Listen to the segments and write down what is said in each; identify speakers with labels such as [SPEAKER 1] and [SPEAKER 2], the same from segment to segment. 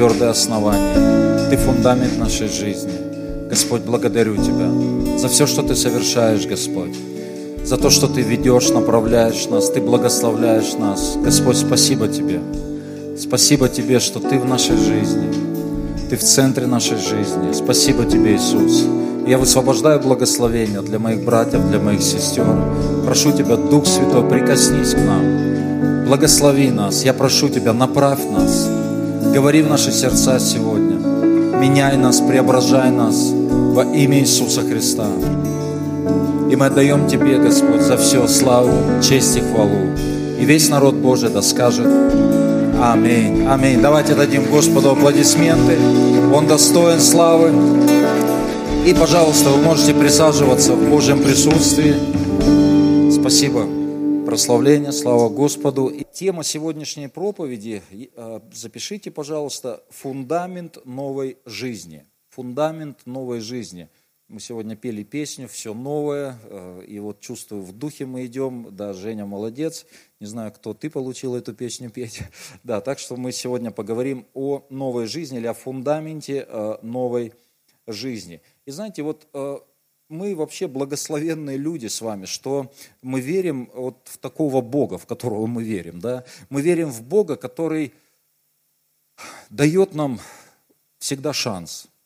[SPEAKER 1] твердое основание. Ты фундамент нашей жизни. Господь, благодарю Тебя за все, что Ты совершаешь, Господь. За то, что Ты ведешь, направляешь нас, Ты благословляешь нас. Господь, спасибо Тебе. Спасибо Тебе, что Ты в нашей жизни. Ты в центре нашей жизни. Спасибо Тебе, Иисус. Я высвобождаю благословение для моих братьев, для моих сестер. Прошу Тебя, Дух Святой, прикоснись к нам. Благослови нас. Я прошу Тебя, направь нас. Говори в наши сердца сегодня. Меняй нас, преображай нас во имя Иисуса Христа. И мы отдаем Тебе, Господь, за все славу, честь и хвалу. И весь народ Божий да скажет Аминь. Аминь. Давайте дадим Господу аплодисменты. Он достоин славы. И, пожалуйста, вы можете присаживаться в Божьем присутствии. Спасибо. Прославление, слава Господу. И тема сегодняшней проповеди, э, запишите, пожалуйста, фундамент новой жизни. Фундамент новой жизни – мы сегодня пели песню «Все новое», э, и вот чувствую, в духе мы идем, да, Женя молодец, не знаю, кто ты получил эту песню петь, да, так что мы сегодня поговорим о новой жизни или о фундаменте э, новой жизни. И знаете, вот мы вообще благословенные люди с вами, что мы верим вот в такого Бога, в которого мы верим, да, мы верим в Бога, который дает нам всегда шанс –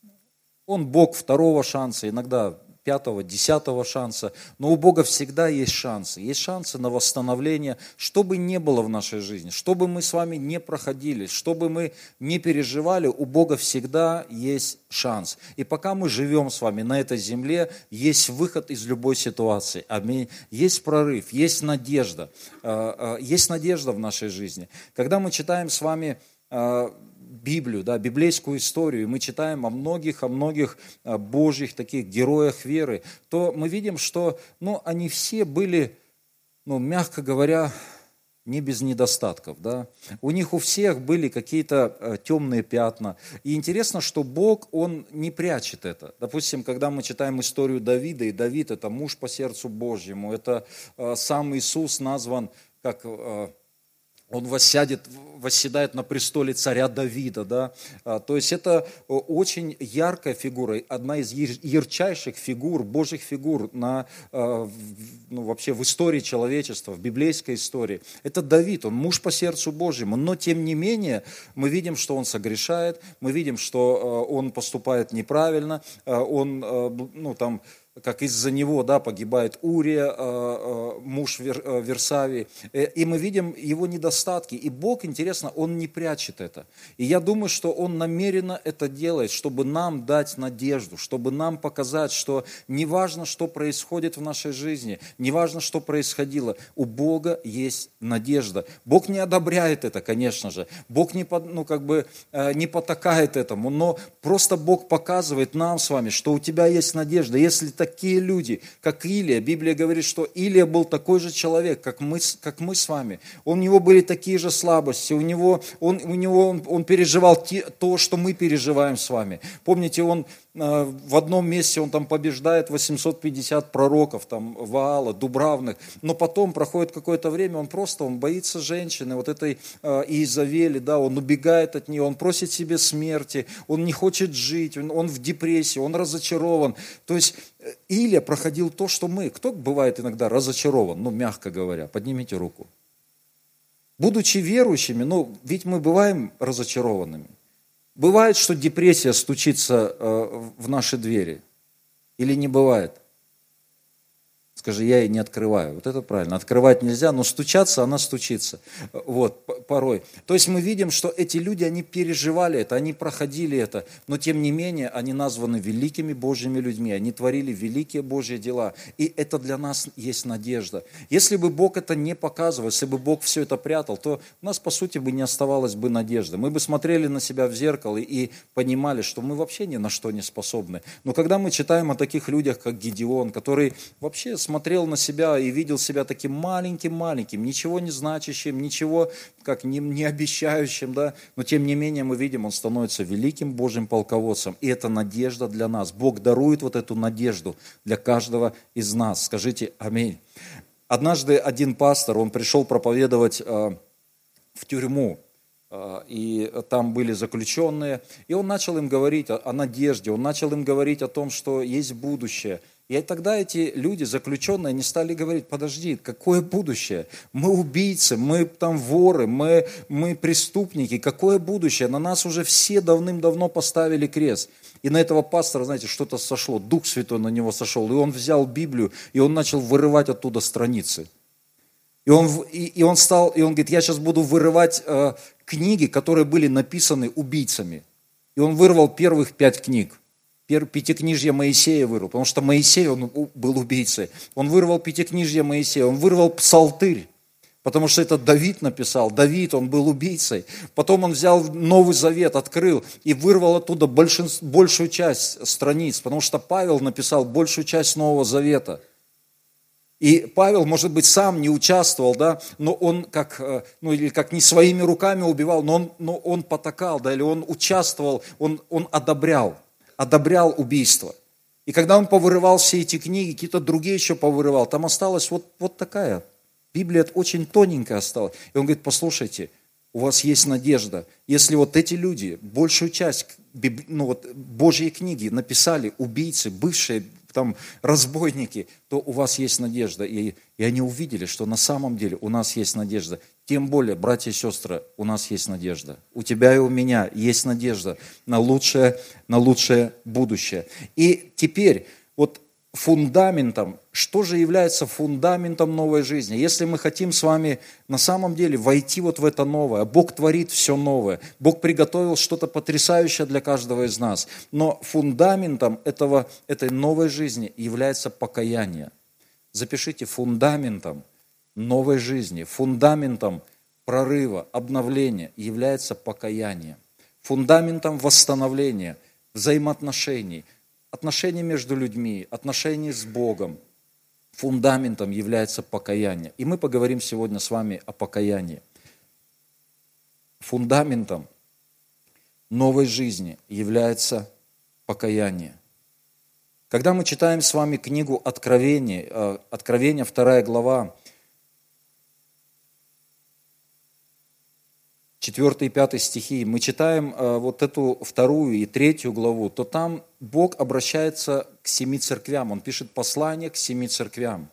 [SPEAKER 1] он Бог второго шанса, иногда пятого, десятого шанса. Но у Бога всегда есть шансы. Есть шансы на восстановление, что бы ни было в нашей жизни, что бы мы с вами не проходили, что бы мы не переживали, у Бога всегда есть шанс. И пока мы живем с вами на этой земле, есть выход из любой ситуации. Аминь. Есть прорыв, есть надежда. А, а, есть надежда в нашей жизни. Когда мы читаем с вами а, Библию, да, библейскую историю, и мы читаем о многих, о многих а, божьих таких героях веры, то мы видим, что ну, они все были, ну, мягко говоря, не без недостатков. Да? У них у всех были какие-то э, темные пятна. И интересно, что Бог, Он не прячет это. Допустим, когда мы читаем историю Давида, и Давид это муж по сердцу Божьему, это э, сам Иисус назван как он воссядет, восседает на престоле царя Давида. Да? А, то есть это очень яркая фигура, одна из ярчайших фигур, божьих фигур на, а, ну, вообще в истории человечества, в библейской истории. Это Давид, он муж по сердцу Божьему, но тем не менее мы видим, что он согрешает, мы видим, что а, он поступает неправильно, он ну, там, как из-за него да, погибает Урия, э, э, муж э, Версавии. И мы видим его недостатки. И Бог, интересно, Он не прячет это. И я думаю, что Он намеренно это делает, чтобы нам дать надежду, чтобы нам показать, что неважно, что происходит в нашей жизни, неважно, что происходило, у Бога есть надежда. Бог не одобряет это, конечно же. Бог не, ну, как бы, не потакает этому, но просто Бог показывает нам с вами, что у тебя есть надежда. Если ты такие люди, как Илия. Библия говорит, что Илия был такой же человек, как мы, как мы с вами. У него были такие же слабости, у него, он, у него, он, он переживал те, то, что мы переживаем с вами. Помните, он Э, в одном месте он там побеждает 850 пророков, там, Ваала, Дубравных, но потом проходит какое-то время, он просто, он боится женщины, вот этой э, Иезавели, да, он убегает от нее, он просит себе смерти, он не хочет жить, он, он в депрессии, он разочарован. То есть Илия проходил то, что мы. Кто бывает иногда разочарован, ну, мягко говоря, поднимите руку. Будучи верующими, ну, ведь мы бываем разочарованными. Бывает, что депрессия стучится э, в наши двери? Или не бывает? Скажи, я ей не открываю. Вот это правильно. Открывать нельзя, но стучаться она стучится. Вот, порой. То есть мы видим, что эти люди, они переживали это, они проходили это, но тем не менее они названы великими Божьими людьми, они творили великие Божьи дела. И это для нас есть надежда. Если бы Бог это не показывал, если бы Бог все это прятал, то у нас, по сути, бы не оставалось бы надежды. Мы бы смотрели на себя в зеркало и понимали, что мы вообще ни на что не способны. Но когда мы читаем о таких людях, как Гедеон, который вообще смотрел смотрел на себя и видел себя таким маленьким-маленьким, ничего не значащим, ничего как не, не обещающим, да, но тем не менее мы видим, он становится великим Божьим полководцем, и это надежда для нас. Бог дарует вот эту надежду для каждого из нас. Скажите аминь. Однажды один пастор, он пришел проповедовать э, в тюрьму, э, и там были заключенные, и он начал им говорить о, надежде, он начал им говорить о том, что есть будущее – и тогда эти люди, заключенные, не стали говорить, подожди, какое будущее? Мы убийцы, мы там воры, мы, мы преступники, какое будущее? На нас уже все давным-давно поставили крест. И на этого пастора, знаете, что-то сошло, Дух Святой на него сошел, и он взял Библию, и он начал вырывать оттуда страницы. И он, и, и он стал, и он говорит, я сейчас буду вырывать э, книги, которые были написаны убийцами. И он вырвал первых пять книг пятикнижье Моисея вырвал, потому что Моисей, он был убийцей. Он вырвал пятикнижье Моисея, он вырвал псалтырь, потому что это Давид написал. Давид, он был убийцей. Потом он взял Новый Завет, открыл и вырвал оттуда большую часть страниц, потому что Павел написал большую часть Нового Завета. И Павел, может быть, сам не участвовал, да, но он как, э, ну или как не своими руками убивал, но он, но он потакал, да, или он участвовал, он, он одобрял одобрял убийство. И когда он повырывал все эти книги, какие-то другие еще повырывал, там осталась вот, вот такая. Библия очень тоненькая осталась. И он говорит, послушайте, у вас есть надежда. Если вот эти люди, большую часть ну вот, Божьей книги написали убийцы, бывшие там разбойники, то у вас есть надежда. И, и они увидели, что на самом деле у нас есть надежда. Тем более, братья и сестры, у нас есть надежда. У тебя и у меня есть надежда на лучшее, на лучшее будущее. И теперь, вот фундаментом, что же является фундаментом новой жизни? Если мы хотим с вами на самом деле войти вот в это новое, Бог творит все новое, Бог приготовил что-то потрясающее для каждого из нас, но фундаментом этого, этой новой жизни является покаяние. Запишите фундаментом новой жизни, фундаментом прорыва, обновления является покаяние, фундаментом восстановления взаимоотношений – отношения между людьми, отношения с Богом, фундаментом является покаяние. И мы поговорим сегодня с вами о покаянии. Фундаментом новой жизни является покаяние. Когда мы читаем с вами книгу Откровения, э, Откровение, вторая глава, 4 и 5 стихи, мы читаем э, вот эту вторую и третью главу, то там Бог обращается к семи церквям, Он пишет послание к семи церквям.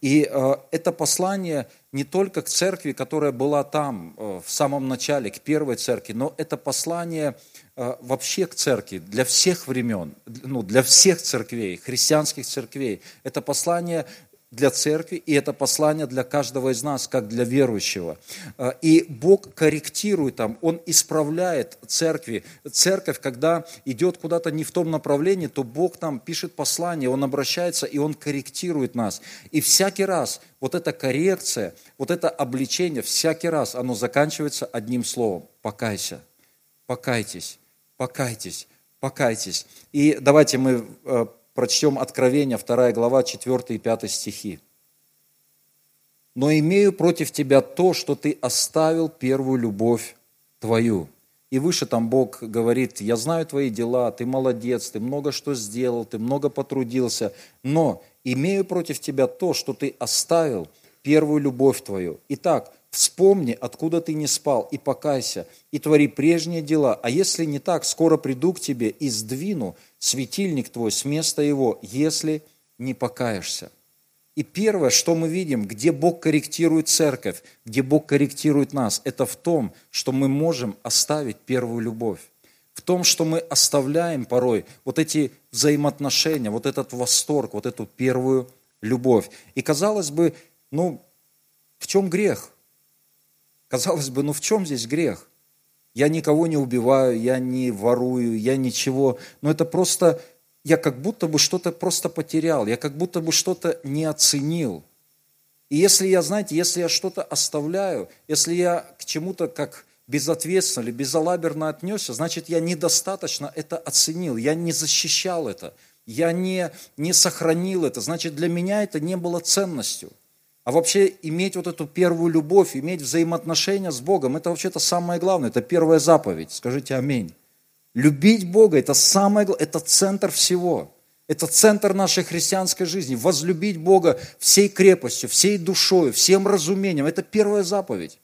[SPEAKER 1] И э, это послание не только к церкви, которая была там э, в самом начале, к первой церкви, но это послание вообще к церкви, для всех времен, ну, для всех церквей, христианских церквей. Это послание для церкви, и это послание для каждого из нас, как для верующего. А, и Бог корректирует там, Он исправляет церкви. Церковь, когда идет куда-то не в том направлении, то Бог там пишет послание, Он обращается, и Он корректирует нас. И всякий раз вот эта коррекция, вот это обличение, всякий раз оно заканчивается одним словом – покайся, покайтесь, покайтесь, покайтесь. И давайте мы э, прочтем Откровение, 2 глава, 4 и 5 стихи. «Но имею против тебя то, что ты оставил первую любовь твою». И выше там Бог говорит, я знаю твои дела, ты молодец, ты много что сделал, ты много потрудился, но имею против тебя то, что ты оставил первую любовь твою. Итак, Вспомни, откуда ты не спал, и покайся, и твори прежние дела. А если не так, скоро приду к тебе и сдвину светильник твой с места его, если не покаешься. И первое, что мы видим, где Бог корректирует церковь, где Бог корректирует нас, это в том, что мы можем оставить первую любовь. В том, что мы оставляем порой вот эти взаимоотношения, вот этот восторг, вот эту первую любовь. И казалось бы, ну, в чем грех? Казалось бы, ну в чем здесь грех? Я никого не убиваю, я не ворую, я ничего. Но это просто, я как будто бы что-то просто потерял, я как будто бы что-то не оценил. И если я, знаете, если я что-то оставляю, если я к чему-то как безответственно или безалаберно отнесся, значит, я недостаточно это оценил, я не защищал это, я не, не сохранил это, значит, для меня это не было ценностью. А вообще иметь вот эту первую любовь, иметь взаимоотношения с Богом, это вообще-то самое главное, это первая заповедь. Скажите аминь. Любить Бога – это самое это центр всего. Это центр нашей христианской жизни. Возлюбить Бога всей крепостью, всей душой, всем разумением. Это первая заповедь.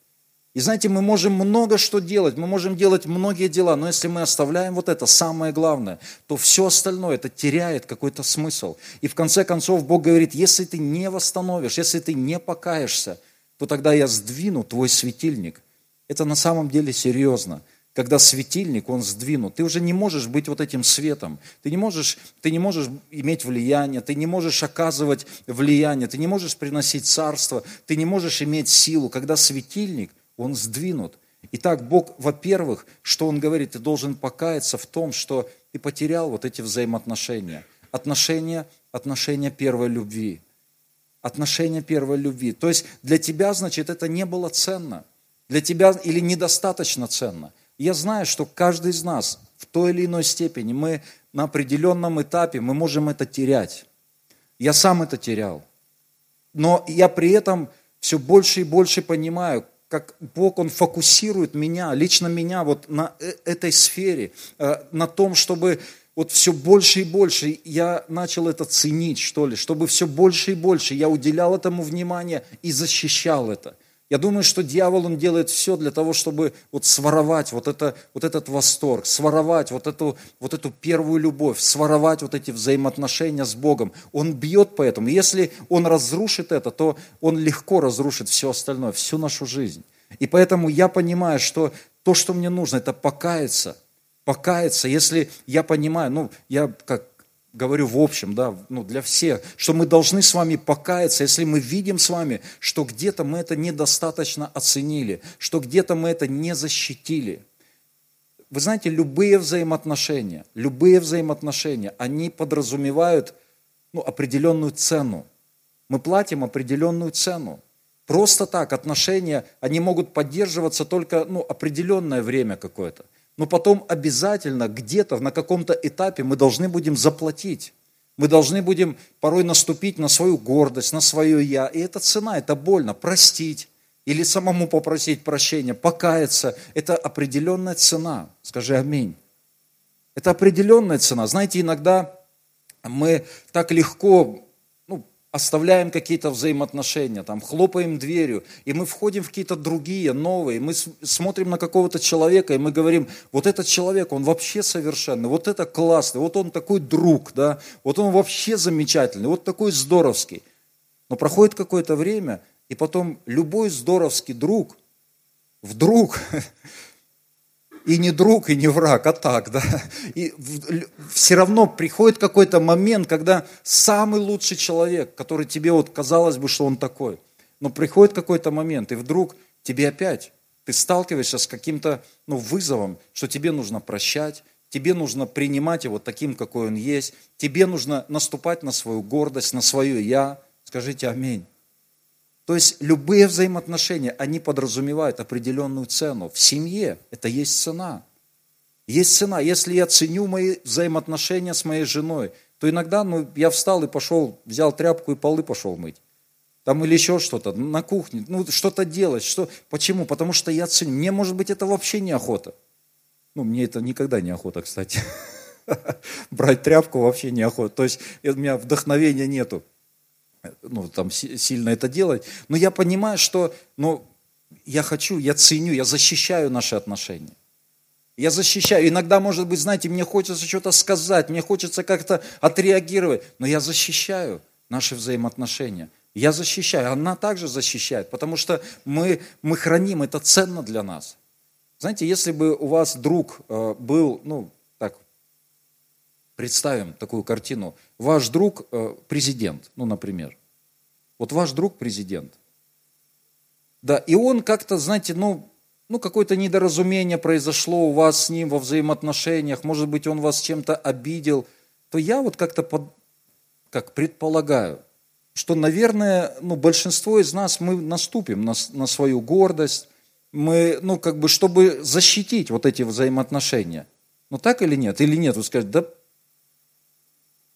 [SPEAKER 1] И знаете, мы можем много что делать, мы можем делать многие дела, но если мы оставляем вот это самое главное, то все остальное это теряет какой-то смысл. И в конце концов Бог говорит, если ты не восстановишь, если ты не покаешься, то тогда я сдвину твой светильник. Это на самом деле серьезно. Когда светильник, он сдвинут, ты уже не можешь быть вот этим светом. Ты не можешь, ты не можешь иметь влияние, ты не можешь оказывать влияние, ты не можешь приносить царство, ты не можешь иметь силу. Когда светильник, он сдвинут. Итак, Бог, во-первых, что Он говорит, ты должен покаяться в том, что ты потерял вот эти взаимоотношения. Отношения, отношения первой любви. Отношения первой любви. То есть для тебя, значит, это не было ценно. Для тебя или недостаточно ценно. Я знаю, что каждый из нас в той или иной степени, мы на определенном этапе, мы можем это терять. Я сам это терял. Но я при этом все больше и больше понимаю, как Бог, Он фокусирует меня, лично меня вот на э, этой сфере, э, на том, чтобы вот все больше и больше я начал это ценить, что ли, чтобы все больше и больше я уделял этому внимание и защищал это – я думаю, что дьявол, он делает все для того, чтобы вот своровать вот, это, вот этот восторг, своровать вот эту, вот эту первую любовь, своровать вот эти взаимоотношения с Богом. Он бьет по этому. Если он разрушит это, то он легко разрушит все остальное, всю нашу жизнь. И поэтому я понимаю, что то, что мне нужно, это покаяться. Покаяться, если я понимаю, ну, я как говорю в общем, да, ну, для всех, что мы должны с вами покаяться, если мы видим с вами, что где-то мы это недостаточно оценили, что где-то мы это не защитили. Вы знаете, любые взаимоотношения, любые взаимоотношения, они подразумевают ну, определенную цену. Мы платим определенную цену. Просто так отношения, они могут поддерживаться только ну, определенное время какое-то но потом обязательно где-то на каком-то этапе мы должны будем заплатить. Мы должны будем порой наступить на свою гордость, на свое «я». И это цена, это больно. Простить или самому попросить прощения, покаяться – это определенная цена. Скажи «Аминь». Это определенная цена. Знаете, иногда мы так легко оставляем какие-то взаимоотношения, там, хлопаем дверью, и мы входим в какие-то другие, новые, мы смотрим на какого-то человека, и мы говорим, вот этот человек, он вообще совершенный, вот это классный, вот он такой друг, да, вот он вообще замечательный, вот такой здоровский. Но проходит какое-то время, и потом любой здоровский друг вдруг и не друг, и не враг, а так, да. И все равно приходит какой-то момент, когда самый лучший человек, который тебе вот казалось бы, что он такой, но приходит какой-то момент, и вдруг тебе опять, ты сталкиваешься с каким-то ну, вызовом, что тебе нужно прощать, тебе нужно принимать его таким, какой он есть, тебе нужно наступать на свою гордость, на свое «я». Скажите «Аминь». То есть любые взаимоотношения, они подразумевают определенную цену. В семье это есть цена. Есть цена. Если я ценю мои взаимоотношения с моей женой, то иногда ну, я встал и пошел, взял тряпку и полы пошел мыть. Там или еще что-то, на кухне, ну что-то делать. Что, почему? Потому что я ценю. Мне, может быть, это вообще не охота. Ну, мне это никогда не охота, кстати. Брать тряпку вообще не охота. То есть у меня вдохновения нету ну, там, сильно это делать. Но я понимаю, что ну, я хочу, я ценю, я защищаю наши отношения. Я защищаю. Иногда, может быть, знаете, мне хочется что-то сказать, мне хочется как-то отреагировать, но я защищаю наши взаимоотношения. Я защищаю, она также защищает, потому что мы, мы храним, это ценно для нас. Знаете, если бы у вас друг э, был, ну, так, представим такую картину, ваш друг э, президент, ну, например, вот ваш друг президент. Да, и он как-то, знаете, ну, ну какое-то недоразумение произошло у вас с ним во взаимоотношениях, может быть, он вас чем-то обидел, то я вот как-то под, как предполагаю, что, наверное, ну, большинство из нас, мы наступим на, на свою гордость, мы, ну, как бы, чтобы защитить вот эти взаимоотношения. Ну, так или нет? Или нет? Вы скажете, да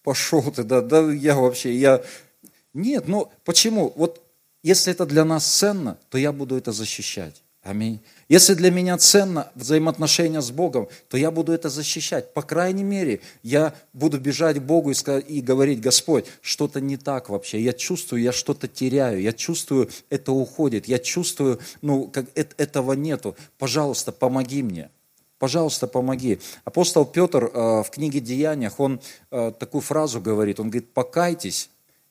[SPEAKER 1] пошел ты, да, да я вообще, я нет, ну почему? Вот если это для нас ценно, то я буду это защищать. Аминь. Если для меня ценно взаимоотношения с Богом, то я буду это защищать. По крайней мере, я буду бежать к Богу и, сказать, и говорить, Господь, что-то не так вообще. Я чувствую, я что-то теряю. Я чувствую, это уходит. Я чувствую, ну, как этого нету. Пожалуйста, помоги мне. Пожалуйста, помоги. Апостол Петр э, в книге «Деяниях», он э, такую фразу говорит, он говорит, покайтесь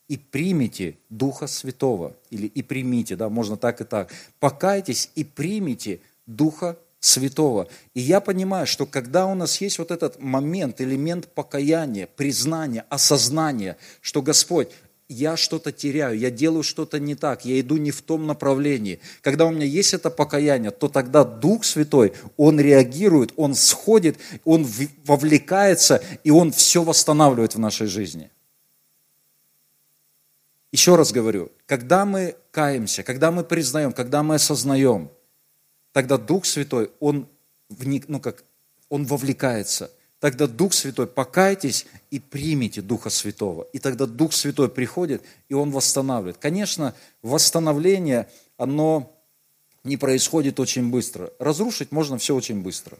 [SPEAKER 1] и примите Духа Святого. Или и примите, да, можно так и так. Покайтесь и примите Духа Святого. И я понимаю, что когда у нас есть вот этот момент, элемент покаяния, признания, осознания, что Господь, я что-то теряю, я делаю что-то не так, я иду не в том направлении. Когда у меня есть это покаяние, то тогда Дух Святой, Он реагирует, Он сходит, Он вовлекается, и Он все восстанавливает в нашей жизни. Еще раз говорю, когда мы каемся, когда мы признаем, когда мы осознаем, тогда Дух Святой, Он, ну как, он вовлекается. Тогда Дух Святой, покайтесь и примите Духа Святого. И тогда Дух Святой приходит, и Он восстанавливает. Конечно, восстановление, оно не происходит очень быстро. Разрушить можно все очень быстро.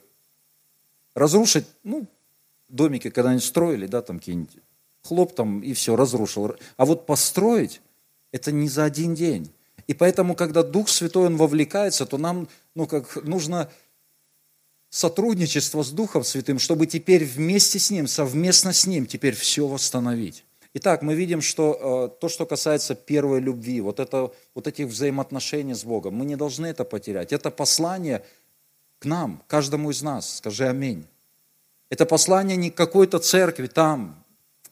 [SPEAKER 1] Разрушить, ну, домики когда-нибудь строили, да, там какие-нибудь хлоп там и все, разрушил. А вот построить – это не за один день. И поэтому, когда Дух Святой, Он вовлекается, то нам ну, как, нужно сотрудничество с Духом Святым, чтобы теперь вместе с Ним, совместно с Ним теперь все восстановить. Итак, мы видим, что э, то, что касается первой любви, вот, это, вот этих взаимоотношений с Богом, мы не должны это потерять. Это послание к нам, каждому из нас. Скажи аминь. Это послание не какой-то церкви там,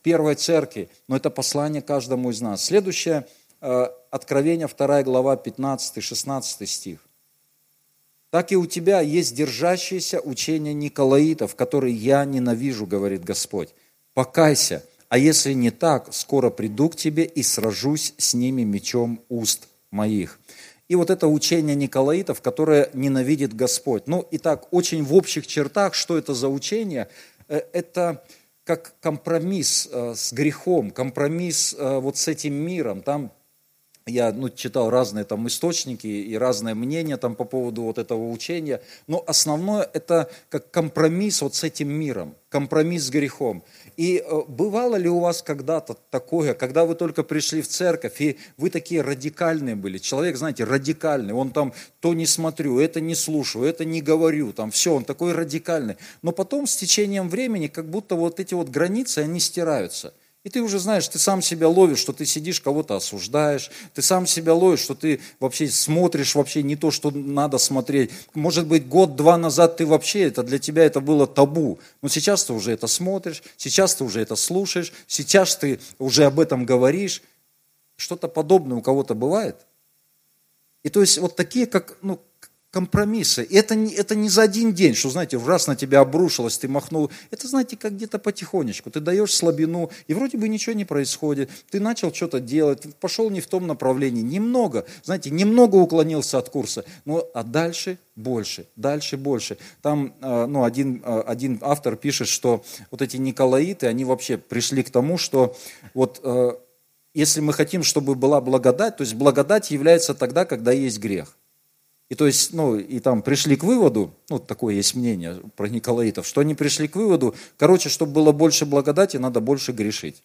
[SPEAKER 1] первой церкви, но это послание каждому из нас. Следующее, э, Откровение, 2 глава, 15-16 стих. Так и у тебя есть держащееся учение Николаитов, которые я ненавижу, говорит Господь. Покайся, а если не так, скоро приду к тебе и сражусь с ними мечом уст моих. И вот это учение Николаитов, которое ненавидит Господь. Ну, итак, очень в общих чертах, что это за учение? Э, это как компромисс э, с грехом, компромисс э, вот с этим миром. Там я ну, читал разные там источники и разные мнения там по поводу вот этого учения, но основное это как компромисс вот с этим миром, компромисс с грехом. И э, бывало ли у вас когда-то такое, когда вы только пришли в церковь, и вы такие радикальные были, человек, знаете, радикальный, он там то не смотрю, это не слушаю, это не говорю, там все, он такой радикальный. Но потом с течением времени как будто вот эти вот границы, они стираются. И ты уже знаешь, ты сам себя ловишь, что ты сидишь, кого-то осуждаешь, ты сам себя ловишь, что ты вообще смотришь вообще не то, что надо смотреть. Может быть, год-два назад ты вообще, это для тебя это было табу, но сейчас ты уже это смотришь, сейчас ты уже это слушаешь, сейчас ты уже об этом говоришь. Что-то подобное у кого-то бывает? И то есть вот такие, как, ну, компромиссы. Это, не, это не за один день, что, знаете, в раз на тебя обрушилось, ты махнул. Это, знаете, как где-то потихонечку. Ты даешь слабину, и вроде бы ничего не происходит. Ты начал что-то делать, пошел не в том направлении. Немного, знаете, немного уклонился от курса. Ну, а дальше больше, дальше больше. Там э, ну, один, э, один автор пишет, что вот эти николаиты, они вообще пришли к тому, что вот э, если мы хотим, чтобы была благодать, то есть благодать является тогда, когда есть грех. И то есть, ну, и там пришли к выводу, ну, такое есть мнение про Николаитов, что они пришли к выводу, короче, чтобы было больше благодати, надо больше грешить.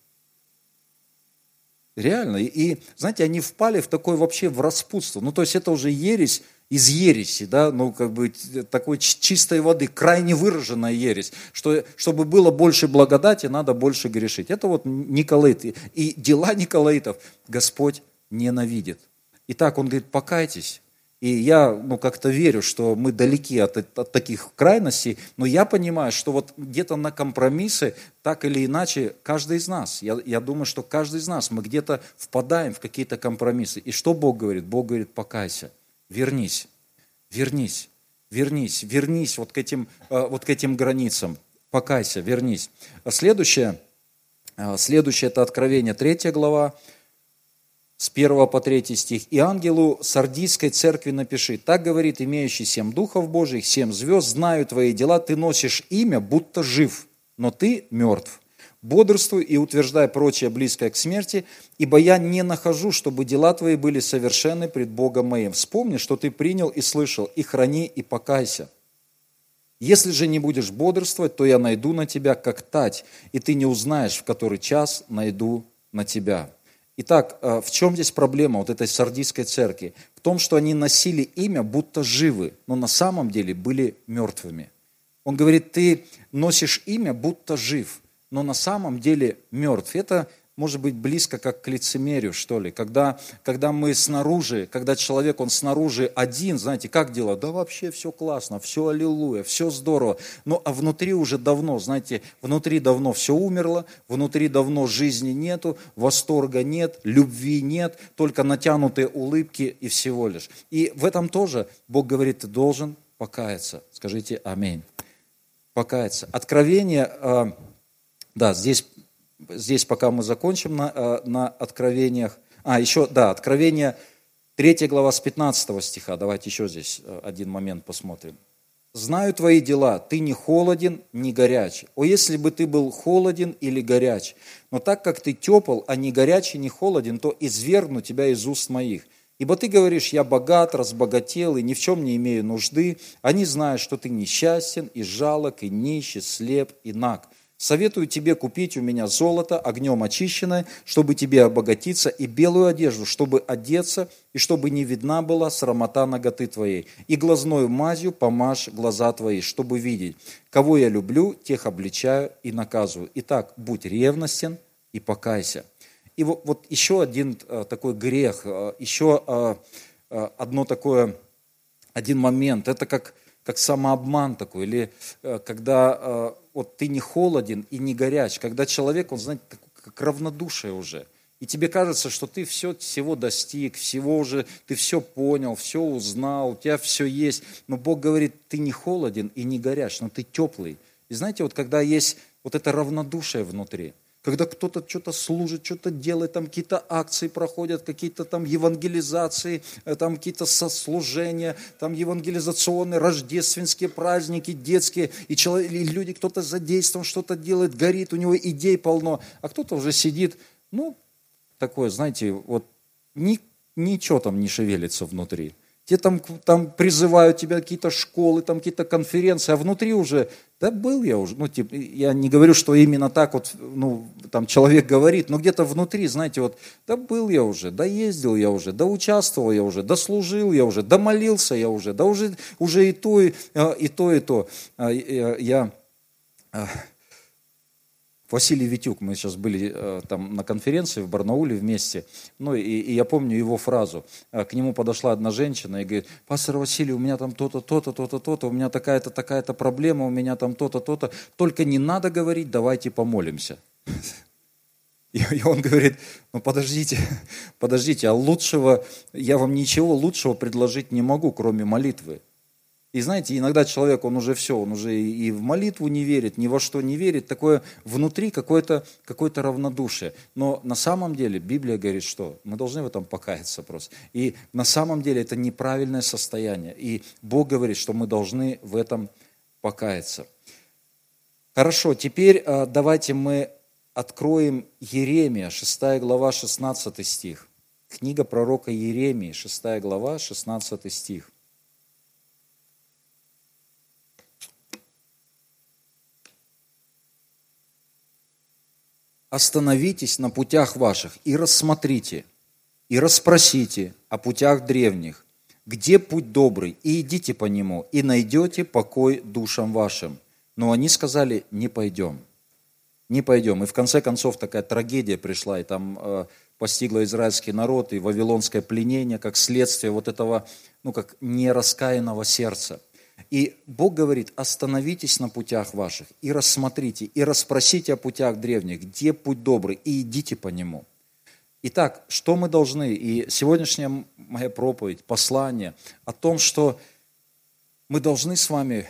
[SPEAKER 1] Реально. И, знаете, они впали в такое вообще в распутство. Ну, то есть это уже ересь из ереси, да, ну, как бы такой чистой воды, крайне выраженная ересь, что, чтобы было больше благодати, надо больше грешить. Это вот Николаиты. И дела Николаитов Господь ненавидит. Итак, он говорит, покайтесь, и я ну, как-то верю, что мы далеки от, от таких крайностей, но я понимаю, что вот где-то на компромиссы, так или иначе, каждый из нас, я, я думаю, что каждый из нас, мы где-то впадаем в какие-то компромиссы. И что Бог говорит? Бог говорит, покайся, вернись, вернись, вернись, вернись вот к этим, э, вот к этим границам, покайся, вернись. Следующее, э, следующее это Откровение, 3 глава, с 1 по 3 стих. «И ангелу Сардийской церкви напиши, так говорит имеющий семь духов Божьих, семь звезд, знаю твои дела, ты носишь имя, будто жив, но ты мертв. Бодрствуй и утверждай прочее близкое к смерти, ибо я не нахожу, чтобы дела твои были совершенны пред Богом моим. Вспомни, что ты принял и слышал, и храни, и покайся. Если же не будешь бодрствовать, то я найду на тебя, как тать, и ты не узнаешь, в который час найду на тебя. Итак, э, в чем здесь проблема вот этой сардийской церкви? В том, что они носили имя, будто живы, но на самом деле были мертвыми. Он говорит, ты носишь имя, будто жив, но на самом деле мертв. Это может быть близко как к лицемерию, что ли. Когда, когда мы снаружи, когда человек, он снаружи один, знаете, как дела? Да вообще все классно, все аллилуйя, все здорово. Ну, а внутри уже давно, знаете, внутри давно все умерло, внутри давно жизни нету, восторга нет, любви нет, только натянутые улыбки и всего лишь. И в этом тоже Бог говорит, ты должен покаяться. Скажите аминь. Покаяться. Откровение, а, да, здесь здесь пока мы закончим на, э, на откровениях. А, еще, да, откровение 3 глава с 15 стиха. Давайте еще здесь э, один момент посмотрим. «Знаю твои дела, ты не холоден, не горяч. О, если бы ты был холоден или горяч, но так как ты тепл, а не горячий, не холоден, то извергну тебя из уст моих. Ибо ты говоришь, я богат, разбогател и ни в чем не имею нужды. Они знают, что ты несчастен и жалок, и нищий, слеп, и наг. Советую тебе купить у меня золото, огнем очищенное, чтобы тебе обогатиться, и белую одежду, чтобы одеться, и чтобы не видна была срамота ноготы твоей. И глазною мазью помажь глаза твои, чтобы видеть. Кого я люблю, тех обличаю и наказываю. Итак, будь ревностен и покайся. И вот, вот еще один а, такой грех, а, еще а, одно такое, один момент, это как, как самообман такой, или а, когда а, вот ты не холоден и не горяч, когда человек, он, знаете, как равнодушие уже. И тебе кажется, что ты все, всего достиг, всего уже, ты все понял, все узнал, у тебя все есть. Но Бог говорит, ты не холоден и не горяч, но ты теплый. И знаете, вот когда есть вот это равнодушие внутри – когда кто-то что-то служит, что-то делает, там какие-то акции проходят, какие-то там евангелизации, э, там какие-то сослужения, там евангелизационные, рождественские праздники, детские, и, человек, и люди, кто-то задействован, что-то делает, горит, у него идей полно, а кто-то уже сидит, ну, такое, знаете, вот ни, ничего там не шевелится внутри. Те там, там призывают тебя какие-то школы, там какие-то конференции, а внутри уже, да был я уже, ну, типа, я не говорю, что именно так вот, ну, там человек говорит, но где-то внутри, знаете, вот, да был я уже, да ездил я уже, да участвовал я уже, да служил я уже, да молился я уже, да уже, уже и то, и, э, и то, и то. А, я а, Василий Витюк, мы сейчас были э, там на конференции в Барнауле вместе, ну и, и я помню его фразу. Э, к нему подошла одна женщина и говорит, пастор Василий, у меня там то-то, то-то, то-то, то-то, у меня такая-то, такая-то проблема, у меня там то-то, то-то, только не надо говорить, давайте помолимся. И он говорит, ну подождите, подождите, а лучшего, я вам ничего лучшего предложить не могу, кроме молитвы. И знаете, иногда человек, он уже все, он уже и в молитву не верит, ни во что не верит, такое внутри какое-то какое равнодушие. Но на самом деле Библия говорит, что мы должны в этом покаяться просто. И на самом деле это неправильное состояние. И Бог говорит, что мы должны в этом покаяться. Хорошо, теперь э, давайте мы откроем Еремия, 6 глава, 16 стих. Книга пророка Еремии, 6 глава, 16 стих. Остановитесь на путях ваших и рассмотрите, и расспросите о путях древних, где путь добрый, и идите по нему, и найдете покой душам вашим. Но они сказали, не пойдем, не пойдем. И в конце концов такая трагедия пришла, и там э, постигла израильский народ, и вавилонское пленение, как следствие вот этого, ну как нераскаянного сердца – и Бог говорит, остановитесь на путях ваших и рассмотрите, и расспросите о путях древних, где путь добрый, и идите по нему. Итак, что мы должны? И сегодняшняя моя проповедь, послание о том, что мы должны с вами,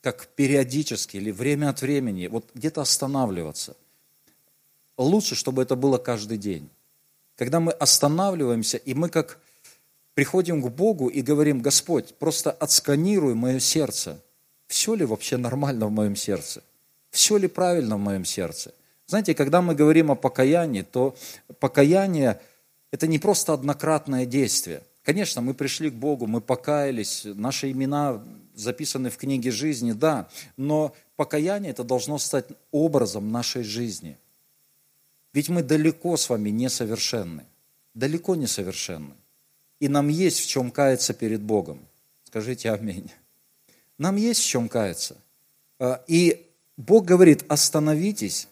[SPEAKER 1] как периодически или время от времени, вот где-то останавливаться. Лучше, чтобы это было каждый день. Когда мы останавливаемся, и мы как приходим к Богу и говорим, Господь, просто отсканируй мое сердце. Все ли вообще нормально в моем сердце? Все ли правильно в моем сердце? Знаете, когда мы говорим о покаянии, то покаяние – это не просто однократное действие. Конечно, мы пришли к Богу, мы покаялись, наши имена записаны в книге жизни, да, но покаяние это должно стать образом нашей жизни. Ведь мы далеко с вами несовершенны, далеко несовершенны. И нам есть в чем каяться перед Богом. Скажите аминь. Нам есть в чем каяться. А, и Бог говорит, остановитесь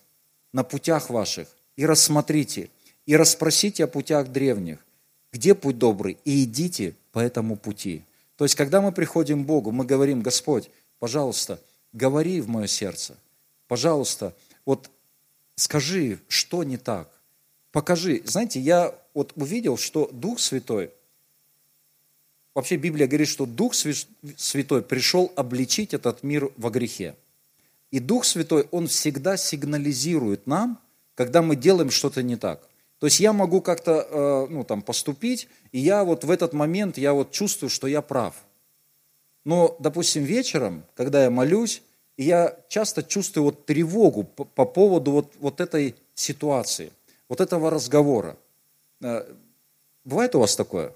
[SPEAKER 1] на путях ваших и рассмотрите, и расспросите о путях древних, где путь добрый, и идите по этому пути. То есть, когда мы приходим к Богу, мы говорим, Господь, пожалуйста, говори в мое сердце, пожалуйста, вот скажи, что не так, покажи. Знаете, я вот увидел, что Дух Святой, вообще Библия говорит, что Дух Святой пришел обличить этот мир во грехе. И Дух Святой, Он всегда сигнализирует нам, когда мы делаем что-то не так. То есть я могу как-то э, ну, там, поступить, и я вот в этот момент я вот чувствую, что я прав. Но, допустим, вечером, когда я молюсь, и я часто чувствую вот тревогу по, по поводу вот, вот этой ситуации, вот этого разговора. Э, бывает у вас такое?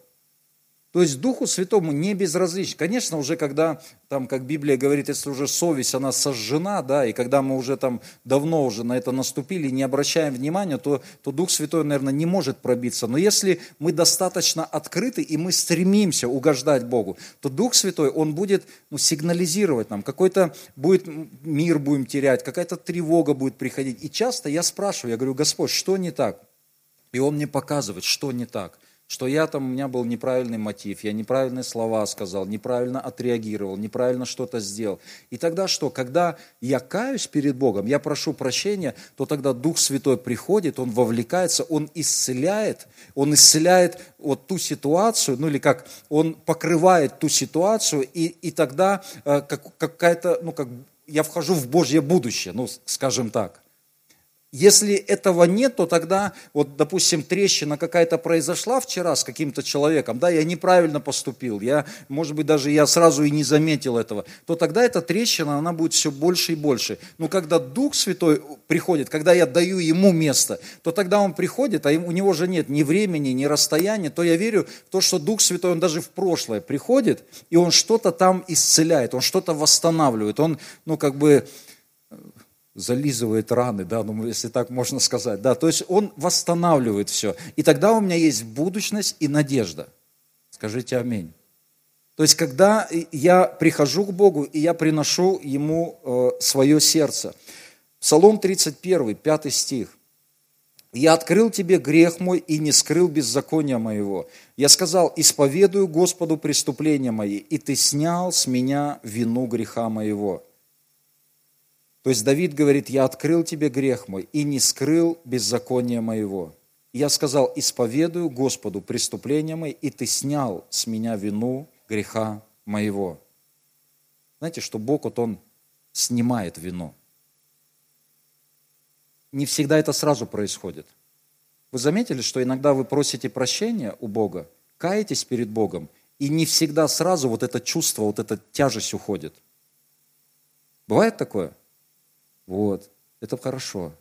[SPEAKER 1] То есть Духу Святому не безразлично. Конечно, уже когда, там, как Библия говорит, если уже совесть, она сожжена, да, и когда мы уже там давно уже на это наступили, не обращаем внимания, то, то Дух Святой, наверное, не может пробиться. Но если мы достаточно открыты и мы стремимся угождать Богу, то Дух Святой, Он будет ну, сигнализировать нам, какой-то будет мир будем терять, какая-то тревога будет приходить. И часто я спрашиваю, я говорю, Господь, что не так? И Он мне показывает, что не так что я там, у меня был неправильный мотив, я неправильные слова сказал, неправильно отреагировал, неправильно что-то сделал. И тогда что? Когда я каюсь перед Богом, я прошу прощения, то тогда Дух Святой приходит, Он вовлекается, Он исцеляет, Он исцеляет вот ту ситуацию, ну или как, Он покрывает ту ситуацию, и, и тогда э, как, какая-то, ну как, я вхожу в Божье будущее, ну скажем так. Если этого нет, то тогда, вот, допустим, трещина какая-то произошла вчера с каким-то человеком, да, я неправильно поступил, я, может быть, даже я сразу и не заметил этого, то тогда эта трещина, она будет все больше и больше. Но когда Дух Святой приходит, когда я даю Ему место, то тогда Он приходит, а у Него же нет ни времени, ни расстояния, то я верю в то, что Дух Святой, Он даже в прошлое приходит, и Он что-то там исцеляет, Он что-то восстанавливает, Он, ну, как бы, зализывает раны, да, ну, если так можно сказать, да, то есть он восстанавливает все. И тогда у меня есть будущность и надежда. Скажите аминь. То есть, когда я прихожу к Богу, и я приношу Ему э, свое сердце. Псалом 31, 5 стих. «Я открыл тебе грех мой и не скрыл беззакония моего. Я сказал, исповедую Господу преступления мои, и ты снял с меня вину греха моего». То есть Давид говорит, я открыл тебе грех мой и не скрыл беззакония моего. Я сказал, исповедую Господу преступления мои, и ты снял с меня вину греха моего. Знаете, что Бог, вот Он снимает вину. Не всегда это сразу происходит. Вы заметили, что иногда вы просите прощения у Бога, каетесь перед Богом, и не всегда сразу вот это чувство, вот эта тяжесть уходит. Бывает такое? Вот. Это хорошо.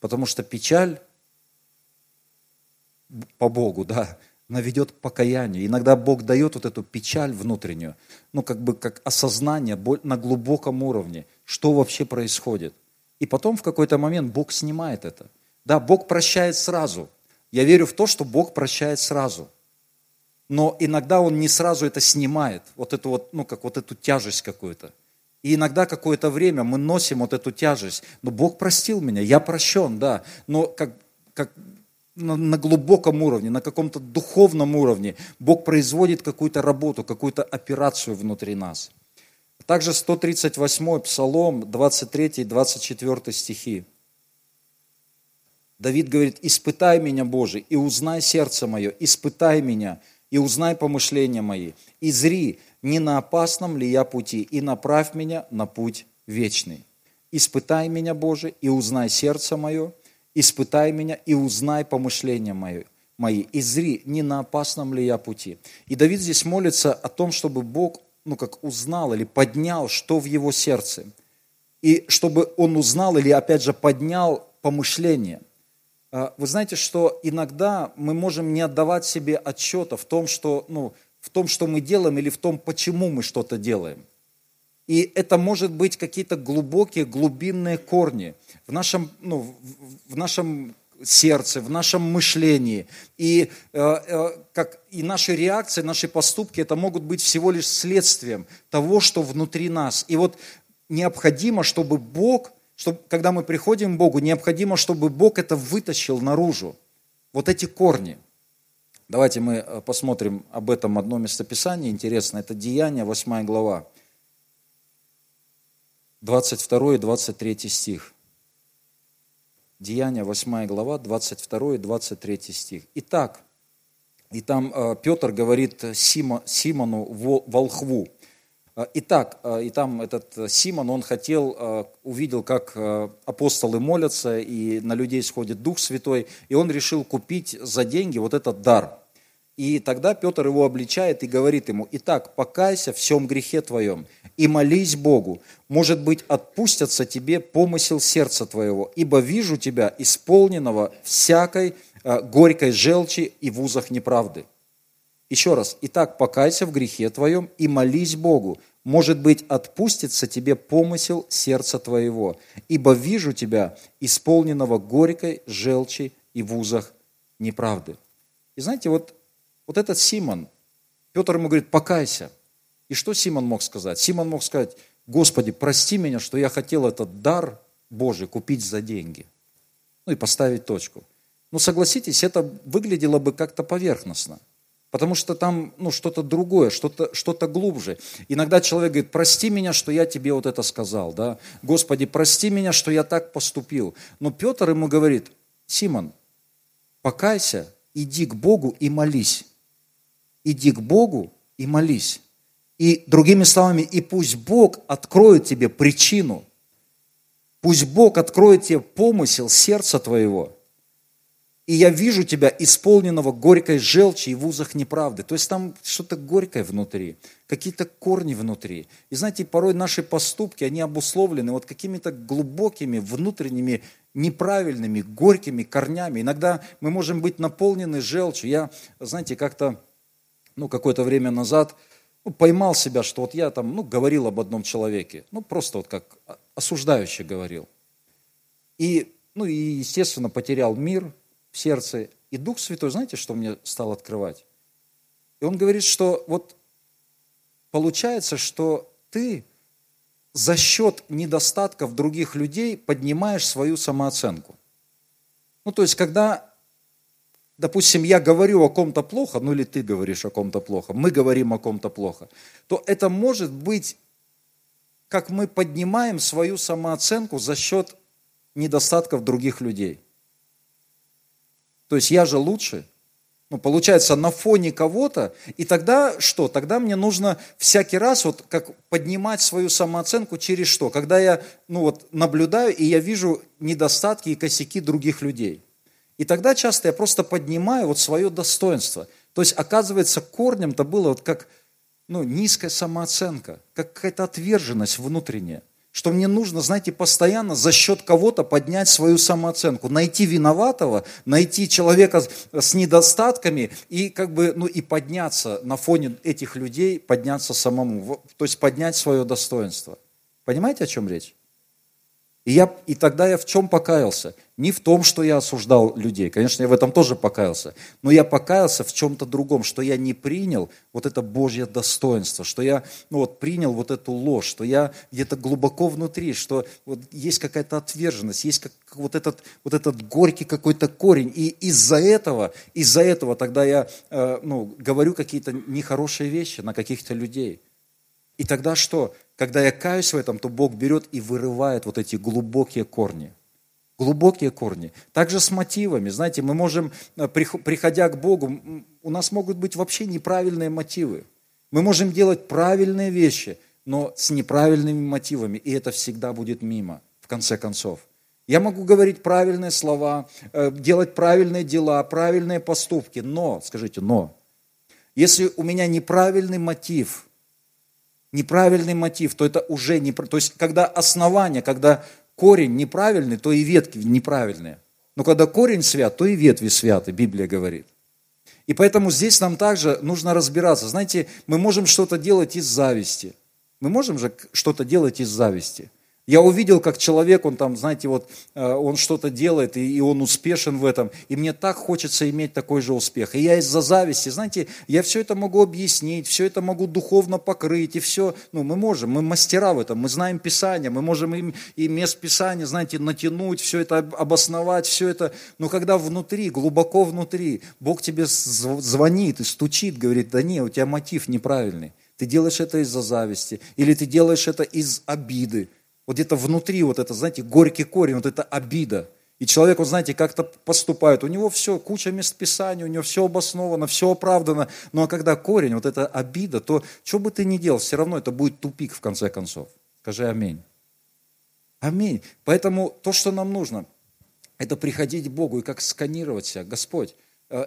[SPEAKER 1] Потому что печаль по Богу, да, она ведет к покаянию. Иногда Бог дает вот эту печаль внутреннюю, ну, как бы как осознание на глубоком уровне, что вообще происходит. И потом в какой-то момент Бог снимает это. Да, Бог прощает сразу. Я верю в то, что Бог прощает сразу. Но иногда Он не сразу это снимает, вот эту вот, ну, как вот эту тяжесть какую-то. И иногда какое-то время мы носим вот эту тяжесть. Но Бог простил меня, я прощен, да. Но как, как на, на глубоком уровне, на каком-то духовном уровне Бог производит какую-то работу, какую-то операцию внутри нас. Также 138 Псалом, 23-24 стихи. Давид говорит, испытай меня, Боже, и узнай сердце мое, испытай меня, и узнай помышления мои, и зри, не на опасном ли я пути, и направь меня на путь вечный. Испытай меня, Боже, и узнай сердце мое, испытай меня и узнай помышления мои, мои, и зри, не на опасном ли я пути. И Давид здесь молится о том, чтобы Бог, ну как узнал или поднял, что в его сердце. И чтобы он узнал или опять же поднял помышления. А, Вы знаете, что иногда мы можем не отдавать себе отчета в том, что, ну, в том, что мы делаем или в том, почему мы что-то делаем. И это может быть какие-то глубокие, глубинные корни в нашем, ну, в- нашем сердце, в нашем мышлении. И, э, э, как, и наши реакции, наши поступки, это могут быть всего лишь следствием того, что внутри нас. И вот необходимо, чтобы Бог, чтобы, когда мы приходим к Богу, необходимо, чтобы Бог это вытащил наружу. Вот эти корни. Давайте мы э, посмотрим об этом одно местописание интересно. Это Деяние, 8 глава, 22 и 23 стих. Деяние, 8 глава, 22 и 23 стих. Итак, и там э, Петр говорит Симону во- волхву. Э, Итак, и там этот Симон, он хотел, увидел, как апостолы молятся, и на людей сходит Дух Святой, и он решил купить за деньги вот этот дар. И тогда Петр его обличает и говорит ему, «Итак, покайся в всем грехе твоем и молись Богу. Может быть, отпустятся тебе помысел сердца твоего, ибо вижу тебя исполненного всякой э, горькой желчи и в узах неправды». Еще раз, итак, покайся в грехе твоем и молись Богу. Может быть, отпустится тебе помысел сердца твоего, ибо вижу тебя, исполненного горькой желчи и в узах неправды. И знаете, вот, вот этот Симон, Петр ему говорит, покайся. И что Симон мог сказать? Симон мог сказать, Господи, прости меня, что я хотел этот дар Божий купить за деньги. Ну и поставить точку. Ну согласитесь, это выглядело бы как-то поверхностно. Потому что там ну, что-то другое, что-то что глубже. Иногда человек говорит, прости меня, что я тебе вот это сказал. Да? Господи, прости меня, что я так поступил. Но Петр ему говорит, Симон, покайся, иди к Богу и молись. Иди к Богу и молись. И другими словами, и пусть Бог откроет тебе причину. Пусть Бог откроет тебе помысел сердца твоего. И я вижу тебя исполненного горькой желчи и в узах неправды. То есть там что-то горькое внутри, какие-то корни внутри. И знаете, порой наши поступки, они обусловлены вот какими-то глубокими, внутренними, неправильными, горькими корнями. Иногда мы можем быть наполнены желчью. Я, знаете, как-то, ну, какое-то время назад ну, поймал себя, что вот я там, ну, говорил об одном человеке. Ну, просто вот как осуждающе говорил. И, ну, и, естественно, потерял мир, в сердце. И Дух Святой, знаете, что мне стал открывать? И он говорит, что вот получается, что ты за счет недостатков других людей поднимаешь свою самооценку. Ну, то есть, когда, допустим, я говорю о ком-то плохо, ну или ты говоришь о ком-то плохо, мы говорим о ком-то плохо, то это может быть, как мы поднимаем свою самооценку за счет недостатков других людей. То есть я же лучше. Ну, получается, на фоне кого-то. И тогда что? Тогда мне нужно всякий раз вот как поднимать свою самооценку через что? Когда я ну, вот, наблюдаю, и я вижу недостатки и косяки других людей. И тогда часто я просто поднимаю вот свое достоинство. То есть, оказывается, корнем-то было вот как ну, низкая самооценка, как какая-то отверженность внутренняя что мне нужно, знаете, постоянно за счет кого-то поднять свою самооценку, найти виноватого, найти человека с недостатками и как бы, ну и подняться на фоне этих людей, подняться самому, то есть поднять свое достоинство. Понимаете, о чем речь? И, я, и тогда я в чем покаялся? Не в том, что я осуждал людей, конечно, я в этом тоже покаялся, но я покаялся в чем-то другом, что я не принял вот это Божье достоинство, что я ну вот, принял вот эту ложь, что я где-то глубоко внутри, что вот есть какая-то отверженность, есть как, вот, этот, вот этот горький какой-то корень. И из-за этого, из-за этого тогда я э, ну, говорю какие-то нехорошие вещи на каких-то людей. И тогда что? Когда я каюсь в этом, то Бог берет и вырывает вот эти глубокие корни. Глубокие корни. Также с мотивами. Знаете, мы можем, э, приходя к Богу, у нас могут быть вообще неправильные мотивы. Мы можем делать правильные вещи, но с неправильными мотивами, и это всегда будет мимо, в конце концов. Я могу говорить правильные слова, э, делать правильные дела, правильные поступки, но, скажите, но, если у меня неправильный мотив – неправильный мотив, то это уже не... То есть, когда основание, когда корень неправильный, то и ветки неправильные. Но когда корень свят, то и ветви святы, Библия говорит. И поэтому здесь нам также нужно разбираться. Знаете, мы можем что-то делать из зависти. Мы можем же что-то делать из зависти. Я увидел, как человек, он там, знаете, вот э, он что-то делает, и, он успешен в этом, и мне так хочется иметь такой же успех. И я из-за зависти, знаете, я все это могу объяснить, все это могу духовно покрыть, и все, ну, мы можем, мы мастера в этом, мы знаем Писание, мы можем им и мест Писания, знаете, натянуть, все это обосновать, все это, но когда внутри, глубоко внутри, Бог тебе звонит и стучит, говорит, да не, у тебя мотив неправильный, ты делаешь это из-за зависти, или ты делаешь это из обиды, вот где-то внутри вот это, знаете, горький корень, вот это обида. И человек, вот знаете, как-то поступает, у него все, куча мест Писания, у него все обосновано, все оправдано. Ну а когда корень, вот эта обида, то что бы ты ни делал, все равно это будет тупик в конце концов. Скажи аминь. Аминь. Поэтому то, что нам нужно, это приходить к Богу и как сканировать себя. Господь,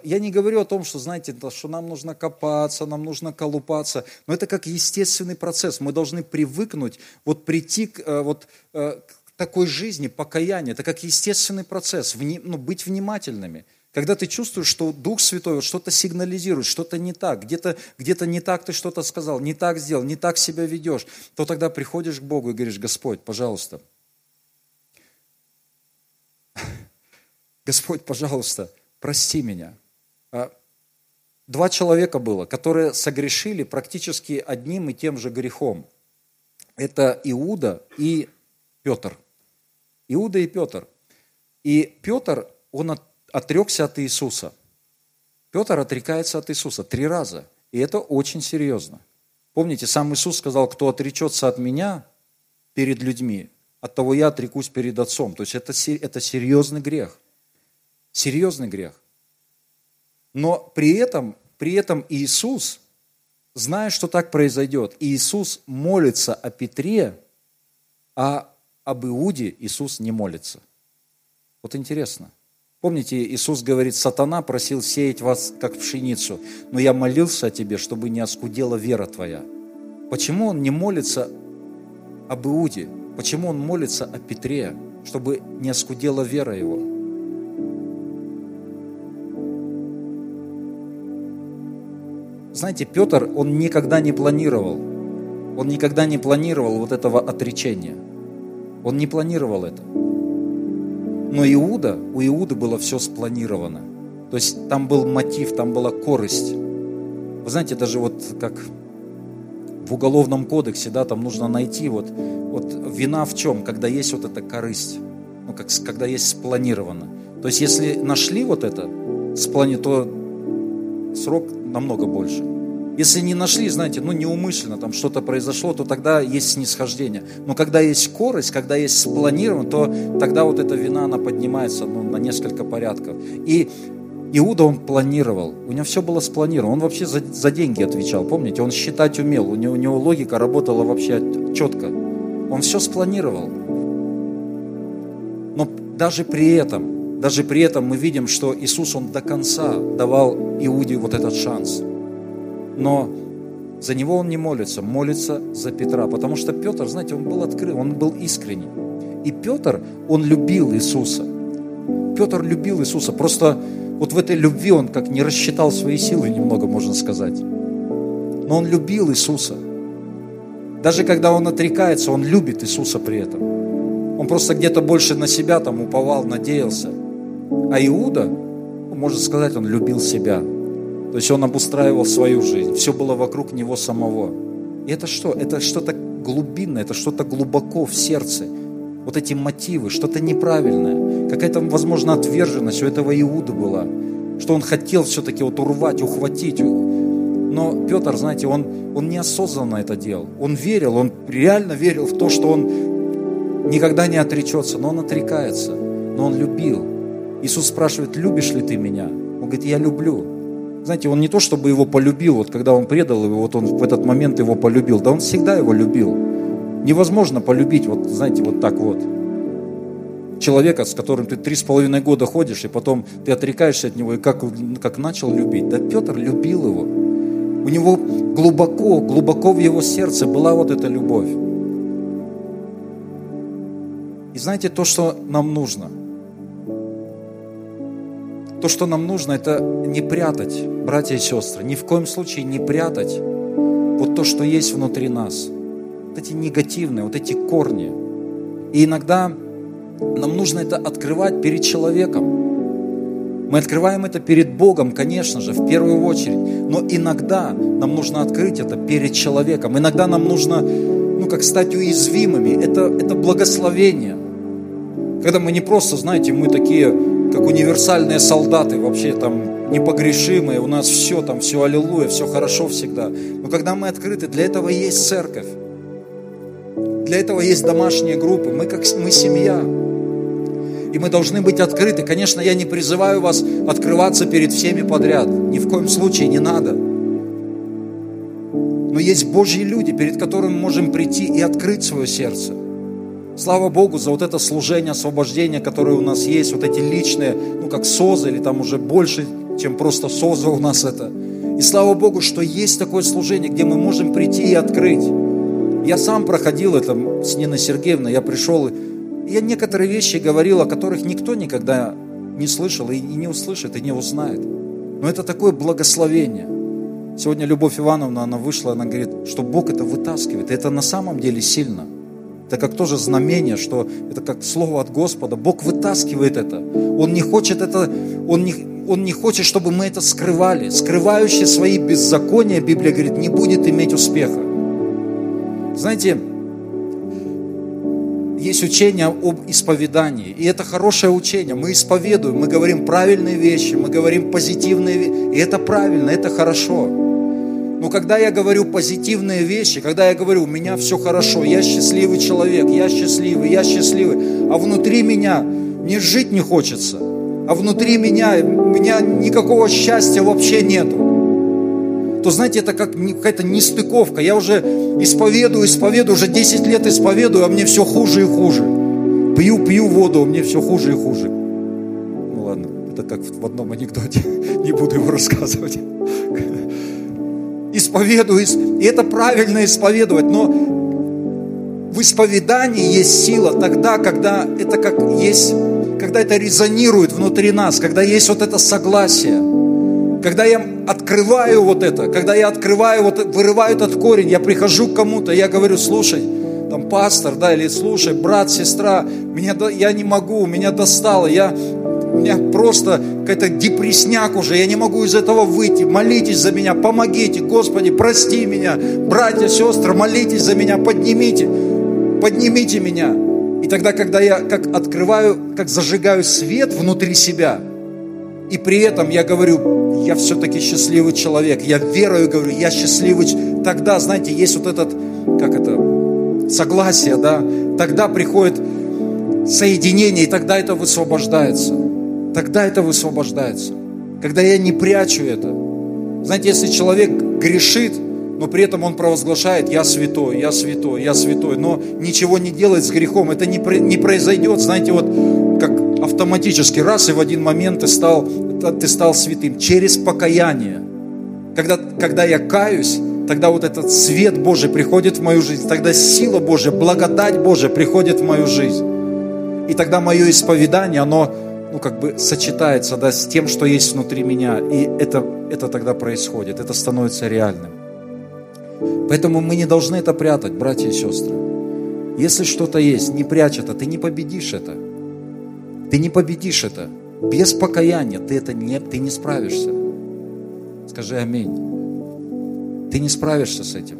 [SPEAKER 1] я не говорю о том, что, знаете, что нам нужно копаться, нам нужно колупаться, но это как естественный процесс. Мы должны привыкнуть, вот прийти к, э, вот, э, к такой жизни, покаяние. Это как естественный процесс, ну, быть внимательными. Когда ты чувствуешь, что Дух Святой вот что-то сигнализирует, что-то не так, где-то где не так ты что-то сказал, не так сделал, не так себя ведешь, то тогда приходишь к Богу и говоришь, Господь, пожалуйста, Господь, пожалуйста, прости меня. А, два человека было, которые согрешили практически одним и тем же грехом. Это Иуда и Петр. Иуда и Петр. И Петр, он отрекся от Иисуса. Петр отрекается от Иисуса три раза. И это очень серьезно. Помните, сам Иисус сказал, кто отречется от меня перед людьми, от того я отрекусь перед Отцом. То есть это, это серьезный грех. Серьезный грех. Но при этом, при этом Иисус, зная, что так произойдет, Иисус молится о Петре, а об Иуде Иисус не молится. Вот интересно. Помните, Иисус говорит, сатана просил сеять вас, как пшеницу, но я молился о тебе, чтобы не оскудела вера твоя. Почему он не молится об Иуде? Почему он молится о Петре, чтобы не оскудела вера его? Знаете, Петр, он никогда не планировал, он никогда не планировал вот этого отречения. Он не планировал это. Но Иуда, у Иуды было все спланировано. То есть там был мотив, там была корость. Вы знаете, даже вот как в уголовном кодексе, да, там нужно найти вот, вот вина в чем, когда есть вот эта корысть, ну, как, когда есть спланировано. То есть если нашли вот это, сплани, то срок намного больше. Если не нашли, знаете, ну неумышленно там что-то произошло, то тогда есть снисхождение. Но когда есть скорость, когда есть спланировано, то тогда вот эта вина, она поднимается ну, на несколько порядков. И Иуда, он планировал, у него все было спланировано, он вообще за, за деньги отвечал, помните, он считать умел, у него, у него логика работала вообще четко, он все спланировал. Но даже при этом, даже при этом мы видим, что Иисус, Он до конца давал Иуде вот этот шанс. Но за него он не молится, молится за Петра, потому что Петр, знаете, он был открыт, он был искренний. И Петр, он любил Иисуса. Петр любил Иисуса, просто вот в этой любви он как не рассчитал свои силы немного, можно сказать. Но он любил Иисуса. Даже когда он отрекается, он любит Иисуса при этом. Он просто где-то больше на себя там уповал, надеялся. А Иуда, можно сказать, он любил себя. То есть он обустраивал свою жизнь. Все было вокруг него самого. И это что? Это что-то глубинное, это что-то глубоко в сердце. Вот эти мотивы, что-то неправильное. Какая-то, возможно, отверженность у этого Иуда была. Что он хотел все-таки вот урвать, ухватить. Но Петр, знаете, он, он неосознанно это делал. Он верил, он реально верил в то, что он никогда не отречется. Но он отрекается. Но он любил. Иисус спрашивает, любишь ли ты меня? Он говорит, я люблю. Знаете, он не то, чтобы его полюбил, вот когда он предал его, вот он в этот момент его полюбил, да он всегда его любил. Невозможно полюбить, вот знаете, вот так вот. Человека, с которым ты три с половиной года ходишь, и потом ты отрекаешься от него, и как, как начал любить. Да Петр любил его. У него глубоко, глубоко в его сердце была вот эта любовь. И знаете, то, что нам нужно, то, что нам нужно, это не прятать, братья и сестры, ни в коем случае не прятать вот то, что есть внутри нас. Вот эти негативные, вот эти корни. И иногда нам нужно это открывать перед человеком. Мы открываем это перед Богом, конечно же, в первую очередь. Но иногда нам нужно открыть это перед человеком. Иногда нам нужно, ну, как стать уязвимыми. Это, это благословение. Когда мы не просто, знаете, мы такие, как универсальные солдаты, вообще там непогрешимые, у нас все там, все аллилуйя, все хорошо всегда. Но когда мы открыты, для этого есть церковь. Для этого есть домашние группы. Мы как мы семья. И мы должны быть открыты. Конечно, я не призываю вас открываться перед всеми подряд. Ни в коем случае не надо. Но есть Божьи люди, перед которыми мы можем прийти и открыть свое сердце. Слава Богу за вот это служение, освобождение, которое у нас есть, вот эти личные, ну как СОЗы, или там уже больше, чем просто СОЗа у нас это. И слава Богу, что есть такое служение, где мы можем прийти и открыть. Я сам проходил это с Ниной Сергеевной, я пришел, и я некоторые вещи говорил, о которых никто никогда не слышал и не услышит, и не узнает. Но это такое благословение. Сегодня Любовь Ивановна, она вышла, она говорит, что Бог это вытаскивает. И это на самом деле сильно. Это как тоже знамение, что это как слово от Господа. Бог вытаскивает это. Он не хочет это, он не, он не хочет, чтобы мы это скрывали. Скрывающий свои беззакония, Библия говорит, не будет иметь успеха. Знаете, есть учение об исповедании. И это хорошее учение. Мы исповедуем, мы говорим правильные вещи, мы говорим позитивные вещи. И это правильно, это хорошо. Но когда я говорю позитивные вещи, когда я говорю, у меня все хорошо, я счастливый человек, я счастливый, я счастливый, а внутри меня мне жить не хочется, а внутри меня, у меня никакого счастья вообще нету, то знаете, это как какая-то нестыковка. Я уже исповедую, исповедую, уже 10 лет исповедую, а мне все хуже и хуже. Пью, пью воду, а мне все хуже и хуже. Ну ладно, это как в одном анекдоте, не буду его рассказывать исповедую, и это правильно исповедовать, но в исповедании есть сила тогда, когда это как есть, когда это резонирует внутри нас, когда есть вот это согласие, когда я открываю вот это, когда я открываю, вот вырываю этот корень, я прихожу к кому-то, я говорю, слушай, там пастор, да, или слушай, брат, сестра, меня, я не могу, меня достало, я, у меня просто какая-то депресняк уже, я не могу из этого выйти. Молитесь за меня, помогите, Господи, прости меня. Братья, сестры, молитесь за меня, поднимите, поднимите меня. И тогда, когда я как открываю, как зажигаю свет внутри себя, и при этом я говорю, я все-таки счастливый человек, я верую, говорю, я счастливый, тогда, знаете, есть вот этот, как это, согласие, да, тогда приходит соединение, и тогда это высвобождается тогда это высвобождается. Когда я не прячу это. Знаете, если человек грешит, но при этом он провозглашает, я святой, я святой, я святой, но ничего не делает с грехом, это не, не произойдет, знаете, вот как автоматически, раз и в один момент ты стал, ты стал святым через покаяние. Когда, когда я каюсь, тогда вот этот свет Божий приходит в мою жизнь, тогда сила Божья, благодать Божья приходит в мою жизнь. И тогда мое исповедание, оно ну, как бы сочетается да, с тем, что есть внутри меня. И это, это тогда происходит, это становится реальным. Поэтому мы не должны это прятать, братья и сестры. Если что-то есть, не прячь это, ты не победишь это. Ты не победишь это. Без покаяния ты это не, ты не справишься. Скажи аминь. Ты не справишься с этим.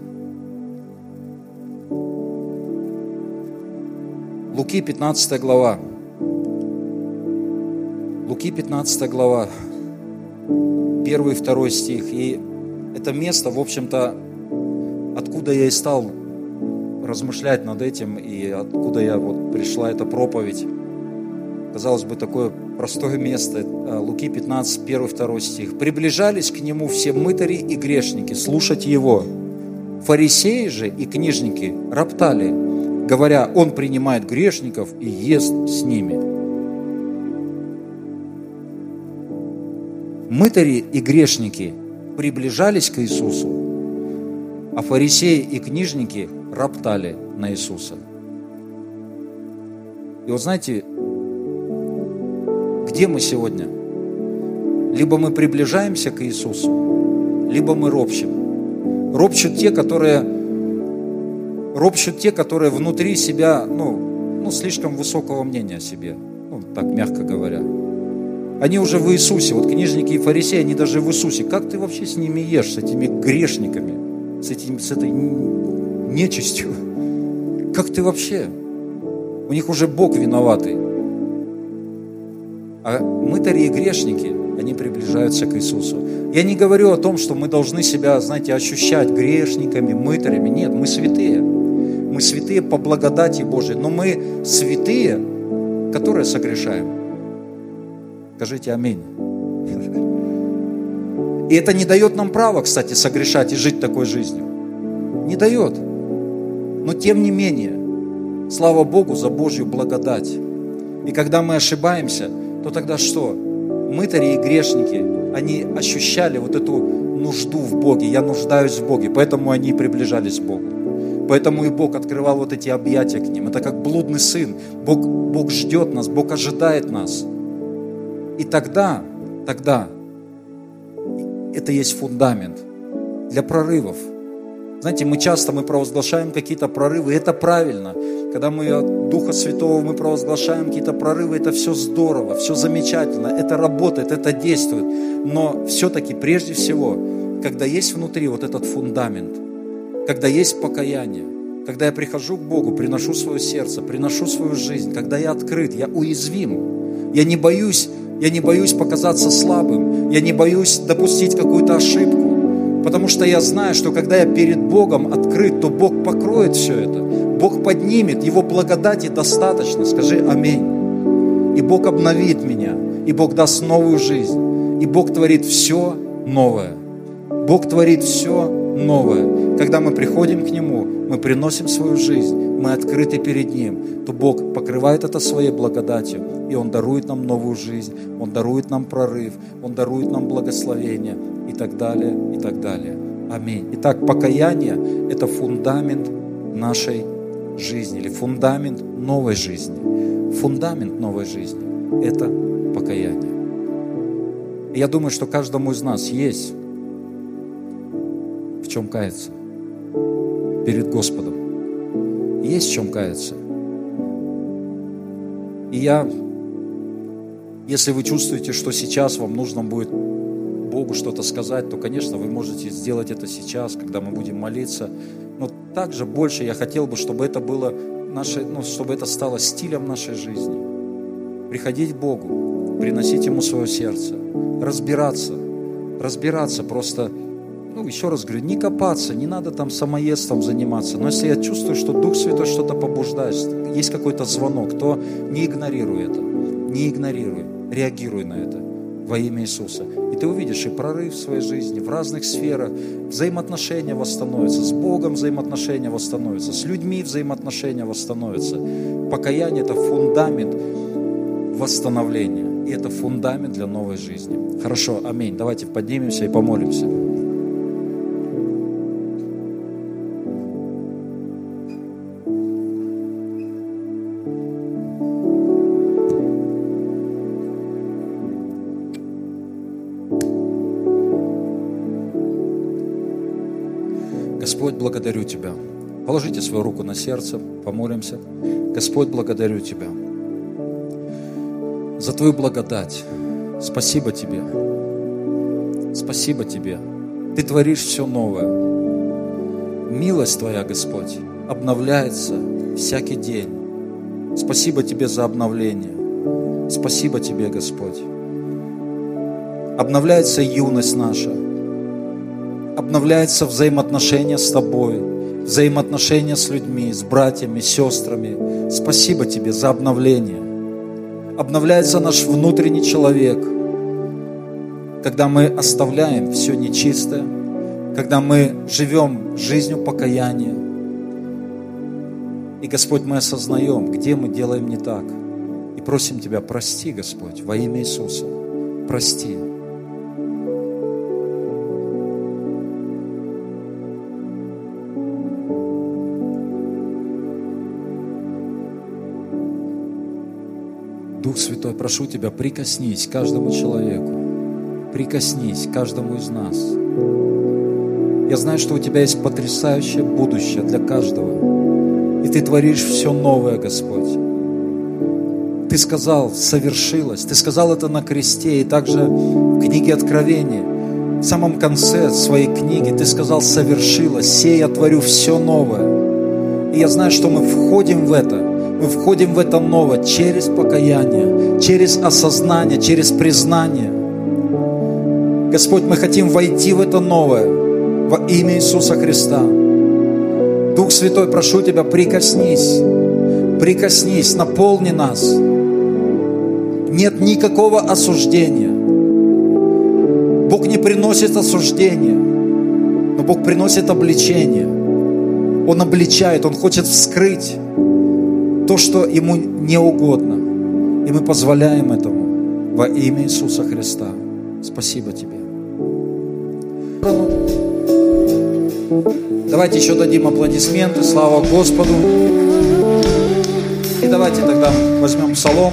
[SPEAKER 1] Луки 15 глава. Луки 15 глава, 1 и 2 стих. И это место, в общем-то, откуда я и стал размышлять над этим, и откуда я вот пришла эта проповедь. Казалось бы, такое простое место. Луки 15, 1, 2 стих. «Приближались к нему все мытари и грешники слушать его. Фарисеи же и книжники роптали, говоря, он принимает грешников и ест с ними». Мытари и грешники приближались к Иисусу, а фарисеи и книжники роптали на Иисуса. И вот знаете, где мы сегодня? Либо мы приближаемся к Иисусу, либо мы ропщим. Ропщут те, которые ропщут те, которые внутри себя, ну, ну, слишком высокого мнения о себе, ну, так мягко говоря. Они уже в Иисусе, вот книжники и фарисеи, они даже в Иисусе. Как ты вообще с ними ешь, с этими грешниками, с, этим, с этой нечистью? Как ты вообще? У них уже Бог виноватый. А мытари и грешники, они приближаются к Иисусу. Я не говорю о том, что мы должны себя, знаете, ощущать грешниками, мытарями. Нет, мы святые. Мы святые по благодати Божией. Но мы святые, которые согрешаем. Скажите аминь. И это не дает нам права, кстати, согрешать и жить такой жизнью. Не дает. Но тем не менее, слава Богу за Божью благодать. И когда мы ошибаемся, то тогда что? Мытари и грешники, они ощущали вот эту нужду в Боге. Я нуждаюсь в Боге, поэтому они приближались к Богу. Поэтому и Бог открывал вот эти объятия к ним. Это как блудный сын. Бог, Бог ждет нас, Бог ожидает нас. И тогда, тогда это есть фундамент для прорывов. Знаете, мы часто мы провозглашаем какие-то прорывы, это правильно. Когда мы от Духа Святого мы провозглашаем какие-то прорывы, это все здорово, все замечательно, это работает, это действует. Но все-таки прежде всего, когда есть внутри вот этот фундамент, когда есть покаяние, когда я прихожу к Богу, приношу свое сердце, приношу свою жизнь, когда я открыт, я уязвим, я не боюсь я не боюсь показаться слабым. Я не боюсь допустить какую-то ошибку. Потому что я знаю, что когда я перед Богом открыт, то Бог покроет все это. Бог поднимет, Его благодати достаточно. Скажи аминь. И Бог обновит меня, и Бог даст новую жизнь, и Бог творит все новое. Бог творит все новое. Когда мы приходим к Нему, мы приносим свою жизнь, мы открыты перед Ним, то Бог покрывает это своей благодатью, и Он дарует нам новую жизнь, Он дарует нам прорыв, Он дарует нам благословение и так далее, и так далее. Аминь. Итак, покаяние – это фундамент нашей жизни или фундамент новой жизни. Фундамент новой жизни – это покаяние. И я думаю, что каждому из нас есть в чем каяться перед Господом. Есть в чем каяться. И я, если вы чувствуете, что сейчас вам нужно будет Богу что-то сказать, то, конечно, вы можете сделать это сейчас, когда мы будем молиться. Но также больше я хотел бы, чтобы это было наше, ну, чтобы это стало стилем нашей жизни. Приходить к Богу, приносить Ему свое сердце, разбираться, разбираться просто ну, еще раз говорю, не копаться, не надо там самоедством заниматься. Но если я чувствую, что Дух Святой что-то побуждает, есть какой-то звонок, то не игнорируй это, не игнорируй, реагируй на это во имя Иисуса. И ты увидишь и прорыв в своей жизни, в разных сферах, взаимоотношения восстановятся, с Богом взаимоотношения восстановятся, с людьми взаимоотношения восстановятся. Покаяние – это фундамент восстановления, и это фундамент для новой жизни. Хорошо, аминь. Давайте поднимемся и помолимся. Тебя. Положите свою руку на сердце, помолимся. Господь, благодарю Тебя за Твою благодать. Спасибо Тебе. Спасибо Тебе. Ты творишь все новое. Милость Твоя, Господь, обновляется всякий день. Спасибо Тебе за обновление. Спасибо Тебе, Господь. Обновляется юность наша – обновляется взаимоотношения с Тобой, взаимоотношения с людьми, с братьями, сестрами. Спасибо Тебе за обновление. Обновляется наш внутренний человек, когда мы оставляем все нечистое, когда мы живем жизнью покаяния. И, Господь, мы осознаем, где мы делаем не так. И просим Тебя, прости, Господь, во имя Иисуса. Прости.
[SPEAKER 2] Дух Святой, прошу Тебя, прикоснись каждому человеку. Прикоснись каждому из нас. Я знаю, что у Тебя есть потрясающее будущее для каждого. И Ты творишь все новое, Господь. Ты сказал, совершилось. Ты сказал это на кресте и также в книге Откровения. В самом конце своей книги ты сказал, совершилось. Сей я творю все новое. И я знаю, что мы входим в это. Мы входим в это новое через покаяние, через осознание, через признание. Господь, мы хотим войти в это новое во имя Иисуса Христа. Дух Святой, прошу Тебя, прикоснись, прикоснись, наполни нас. Нет никакого осуждения. Бог не приносит осуждения, но Бог приносит обличение. Он обличает, Он хочет вскрыть то, что Ему не угодно. И мы позволяем этому во имя Иисуса Христа. Спасибо Тебе. Давайте еще дадим аплодисменты, слава Господу. И давайте тогда возьмем псалом.